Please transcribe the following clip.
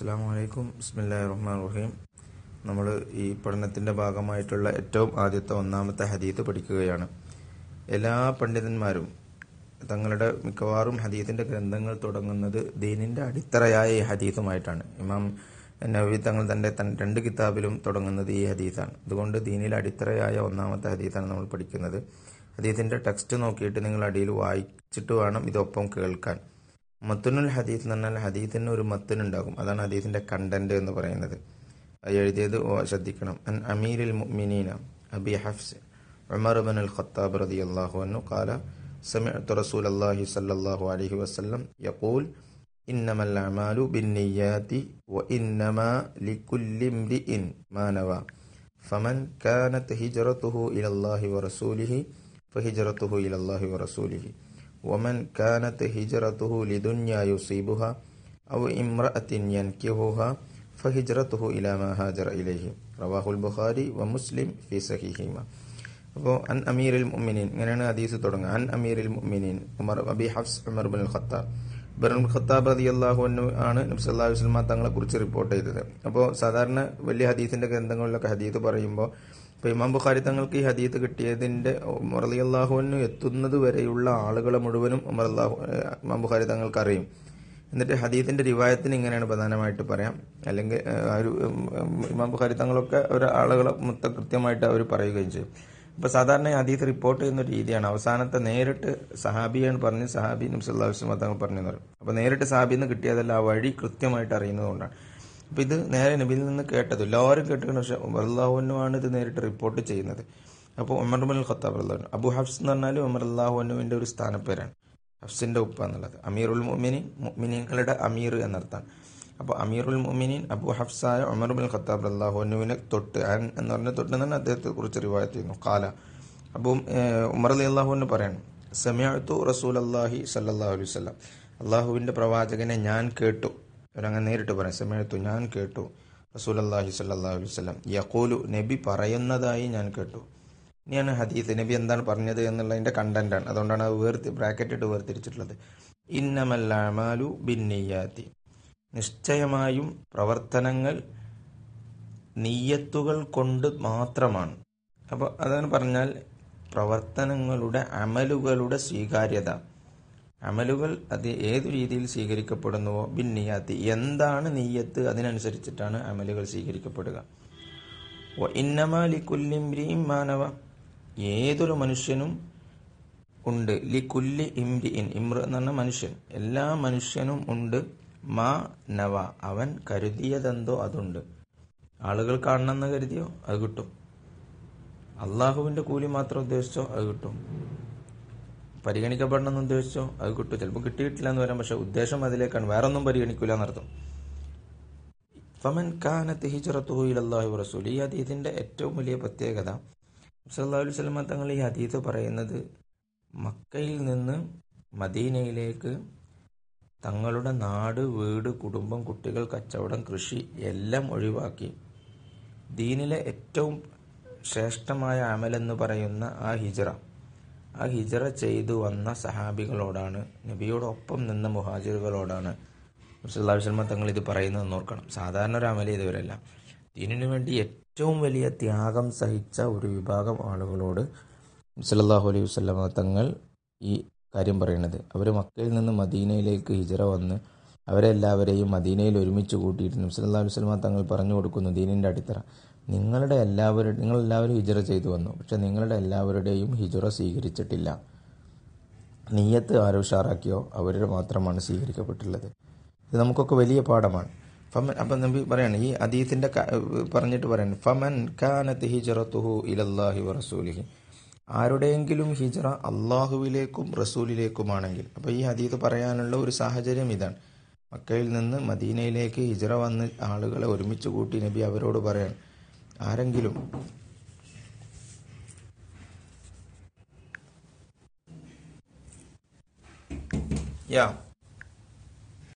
അസ്സാം വലൈക്കും ബിസ്മില്ലാ റഹ്മാൻ റഹീം നമ്മൾ ഈ പഠനത്തിന്റെ ഭാഗമായിട്ടുള്ള ഏറ്റവും ആദ്യത്തെ ഒന്നാമത്തെ ഹദീത്ത് പഠിക്കുകയാണ്. എല്ലാ പണ്ഡിതന്മാരും തങ്ങളുടെ മിക്കവാറും ഹദീത്തിന്റെ ഗ്രന്ഥങ്ങൾ തുടങ്ങുന്നത് ദീനിന്റെ അടിത്തറയായ ഈ ഹദീത്തുമായിട്ടാണ്. ഇമാം നവി തങ്ങൾ തന്റെ രണ്ട് കിതാബിലും തുടങ്ങുന്നത് ഈ ഹദീത്താണ്. അതുകൊണ്ട് ദീനിൽ അടിത്തറയായ ഒന്നാമത്തെ ഹദീത്താണ് നമ്മൾ പഠിക്കുന്നത്. ഹദീത്തിന്റെ ടെക്സ്റ്റ് നോക്കിയിട്ട് നിങ്ങൾ അടിയിൽ വായിച്ചിട്ട് വേണം ഇതൊപ്പം കേൾക്കാൻ. മത്തുനുൽ ഹദീത്ത് എന്ന് പറഞ്ഞാൽ ഹദീത്തിന് ഒരു മത്തുനുണ്ടാകും അതാണ് ഹദീത്തിന്റെ കണ്ടന്റ് എന്ന് പറയുന്നത് അത് എഴുതിയത് ഓ- ശ്രദ്ധിക്കണം അൻ അമീരിൽ മുഅ്മിനീന അബി ഹഫ്സ് ഉമർ ബൻ അൽ ഖത്താബ് റളിയല്ലാഹു അൻഹു قال سمعت رسول الله صلى الله عليه وسلم يقول إنما الأعمال بالنيات وإنما لكل امرئ ما نوى فمن كانت هجرته إلى الله ورسوله فهجرته إلى الله ورسوله ومن كانت هجرته لدنيا يصيبها أو امرأة ينكهها فهجرته إلى ما هاجر إليه رواه البخاري ومسلم في صحيحهما അപ്പോൾ അൻ അമീറുൽ മുഅ്മിനീൻ ഇങ്ങനെയാണ് ഹദീസ് തുടങ്ങുക അൻ അമീറുൽ മുഅ്മിനീൻ ഉമർ അബി ഹഫ്സ് ഉമർ ബിൻ ഖത്താബ് ബിൻ ഖത്താബ് റളിയല്ലാഹു അൻഹു ആണ് നബി സല്ലല്ലാഹു അലൈഹി വസല്ലം തങ്ങളെ കുറിച്ച് റിപ്പോർട്ട് ചെയ്തത്. അപ്പോൾ സാധാരണ വലിയ ഹദീസിന്റെ ഗ്രന്ഥങ്ങളിലൊക്കെ ഹദീസ് പറയുമ്പോൾ ഇപ്പോൾ ഇമാം ബുഖാരി തങ്ങൾക്ക് ഈ ഹദീത്ത് കിട്ടിയതിന്റെ ഉമർ റളിയല്ലാഹുവിന് എത്തുന്നത് വരെയുള്ള ആളുകളെ മുഴുവനും ഉമർ അള്ളാഹു ഇമാം ബുഖാരി തങ്ങൾക്ക് അറിയും. എന്നിട്ട് ഹദീത്തിന്റെ റിവായത്തിന് ഇങ്ങനെയാണ് പ്രധാനമായിട്ട് പറയാം. അല്ലെങ്കിൽ ഒരു ഇമാം ബുഖാരി തങ്ങളൊക്കെ ഒരു ആളുകളെ മൊത്തം കൃത്യമായിട്ട് അവർ പറയുകയും ചെയ്യും. ഇപ്പൊ സാധാരണ അതീത് റിപ്പോർട്ട് ചെയ്യുന്ന രീതിയാണ്. അവസാനത്തെ നേരിട്ട് സഹാബിയാണ് പറഞ്ഞ് സഹാബി നബ്സല്ലാസ്ലം തങ്ങൾ പറഞ്ഞു പറയും. അപ്പൊ നേരിട്ട് സഹാബിയിൽ നിന്ന് കിട്ടിയതല്ല ആ വഴി കൃത്യമായിട്ട് അറിയുന്നതുകൊണ്ടാണ് അപ്പൊ ഇത് നേരെ നബിയിൽ നിന്ന് കേട്ടത്. എല്ലാവരും കേട്ടിട്ടുണ്ട് പക്ഷെ ഉമർലാഹുവിനുമാണ് ഇത് നേരിട്ട് റിപ്പോർട്ട് ചെയ്യുന്നത്. അപ്പോൾ ഉമർ ബുൽ ഖത്താബ് അള്ളാഹു അബു ഹഫ്സ് എന്ന് പറഞ്ഞാൽ ഉമർ അള്ളാഹുവിന്റെ ഒരു സ്ഥാനപ്പേരാണ്. ഹഫ്സിന്റെ ഉപ്പ എന്നുള്ളത്. അമീറുൽ മൊമിനി മുഅ്മിനീങ്ങളുടെ അമീർ എന്നർത്ഥം. അപ്പോൾ അമീറുൽ മുഅ്മിനീൻ അബു ഹഫ്സായ ഉമർ ബിൻ ഖത്താബ് അള്ളാഹുവിനെ തൊട്ട് എന്ന് പറഞ്ഞ തൊട്ട് തന്നെ അദ്ദേഹത്തെ കുറിച്ച് റിവായത്ത് ചെയ്യുന്നു. കാല അപ്പോൾ ഉമർ അലി അള്ളാഹുവിന് പറയണം സമയത്തു റസൂൽ അള്ളാഹി സല്ലാഹു അലൈഹി വസല്ലം. അള്ളാഹുവിന്റെ പ്രവാചകനെ ഞാൻ കേട്ടു. അവരങ്ങനെ നേരിട്ട് പറയാം സമയത്തു ഞാൻ കേട്ടു റസൂൽ അള്ളാഹി സല്ലാഹു അലൈഹി വസല്ലം. യഖൂലു നബി പറയുന്നതായി ഞാൻ കേട്ടു. ഇനിയാണ് ഹദീസ്. നബി എന്താണ് പറഞ്ഞത് എന്നുള്ളതിന്റെ കണ്ടന്റ് ആണ്. അതുകൊണ്ടാണ് അത് വേർതി ബ്രാക്കറ്റ് ഇട്ട് വേർതിരിച്ചിട്ടുള്ളത് ഇന്നമല്ലാമാലു ബിന്നിയാത്തി നിശ്ചയമായും പ്രവർത്തനങ്ങൾ നീയത്തുകൾ കൊണ്ട് മാത്രമാണ്. അപ്പോൾ അതാണ് പറഞ്ഞാൽ പ്രവർത്തനങ്ങളുടെ അമലുകളുടെ സ്വീകാര്യത. അമലുകൾ അത് ഏതു രീതിയിൽ സ്വീകരിക്കപ്പെടുന്നുവോ ബിന്നിയാത്തി എന്താണ് നീയത്ത് അതിനനുസരിച്ചിട്ടാണ് അമലുകൾ സ്വീകരിക്കപ്പെടുക. മാനവ ഏതൊരു മനുഷ്യനും ഉണ്ട്. ലിക്കുല്ലി ഇംരിഇൻ ഇമ്ര എന്ന് പറഞ്ഞ മനുഷ്യൻ. എല്ലാ മനുഷ്യനും ഉണ്ട്. മാ നവ. അവൻ കരുതിയതെന്തോ അതുണ്ട്. ആളുകൾ കാണണമെന്ന് കരുതിയോ? അത് കിട്ടും. അള്ളാഹുവിന്റെ കൂലി മാത്രം ഉദ്ദേശിച്ചോ? അത് കിട്ടും. പരിഗണിക്കപ്പെടണമെന്ന് ഉദ്ദേശിച്ചോ? അത് കിട്ടും. ചിലപ്പോൾ കിട്ടിയിട്ടില്ല എന്ന് വരാം പക്ഷെ ഉദ്ദേശം അതിലേക്കാണ്. വേറെ ഒന്നും പരിഗണിക്കില്ല എന്നർത്ഥം. ഫമൻ കാനത്ത് ഹിജ്റത്തുഹു അള്ളാഹു റസൂൽ ഈ അതീതിന്റെ ഏറ്റവും വലിയ പ്രത്യേകത അലൈഹി വസല്ലം തങ്ങൾ ഈ അതീത് പറയുന്നത് മക്കയിൽ നിന്ന് മദീനയിലേക്ക് തങ്ങളുടെ നാട് വീട് കുടുംബം കുട്ടികൾ കച്ചവടം കൃഷി എല്ലാം ഒഴിവാക്കി. ദീനിലെ ഏറ്റവും ശ്രേഷ്ഠമായ അമലെന്ന് പറയുന്ന ആ ഹിജറ. ആ ഹിജറ ചെയ്തു വന്ന സഹാബികളോടാണ് നബിയോടൊപ്പം നിന്ന മുഹാജിറുകളോടാണ് മുസ്ലാഹിസ്മ തങ്ങൾ ഇത് പറയുന്നത് നോർക്കണം സാധാരണ ഒരു അമല ഇതുവരല്ല ദീനിനു വേണ്ടി ഏറ്റവും വലിയ ത്യാഗം സഹിച്ച ഒരു വിഭാഗം ആളുകളോട് സല്ലല്ലാഹു അലൈഹി വസ്ലമ തങ്ങൾ ഈ കാര്യം പറയുന്നത്. അവർ മക്കയിൽ നിന്ന് മദീനയിലേക്ക് ഹിജറ വന്ന് അവരെല്ലാവരെയും മദീനയിൽ ഒരുമിച്ച് കൂട്ടിയിട്ട് നബ്സല്ലാ അലൈഹി വസല്ലമ തങ്ങൾ പറഞ്ഞു കൊടുക്കുന്നു ദീനിന്റെ അടിത്തറ. നിങ്ങളുടെ എല്ലാവരും നിങ്ങളെല്ലാവരും ഹിജറ ചെയ്തു വന്നു. പക്ഷെ നിങ്ങളുടെ എല്ലാവരുടെയും ഹിജറ സ്വീകരിച്ചിട്ടില്ല. നീയത്ത് ആരോ ഉഷാറാക്കിയോ അവരുടെ മാത്രമാണ് സ്വീകരിക്കപ്പെട്ടുള്ളത് ഇത് നമുക്കൊക്കെ വലിയ പാഠമാണ്. ഫമൻ അപ്പം നബി പറയാണ് ഈ അദീത്തിന്റെ പറഞ്ഞിട്ട് പറയാണ് ഫമൻ കാനത്ത് ഹിജറത്തുഹു ഇലല്ലാഹി വറസൂലിഹി ആരുടെയെങ്കിലും ഹിജറ അള്ളാഹുവിലേക്കും റസൂലിലേക്കുമാണെങ്കിൽ. അപ്പോൾ ഈ ഹദീത് പറയാനുള്ള ഒരു സാഹചര്യം ഇതാണ്. മക്കയിൽ നിന്ന് മദീനയിലേക്ക് ഹിജറ വന്ന് ആളുകളെ ഒരുമിച്ച് കൂട്ടി നബി അവരോട് പറയാൻ ആരെങ്കിലും യാ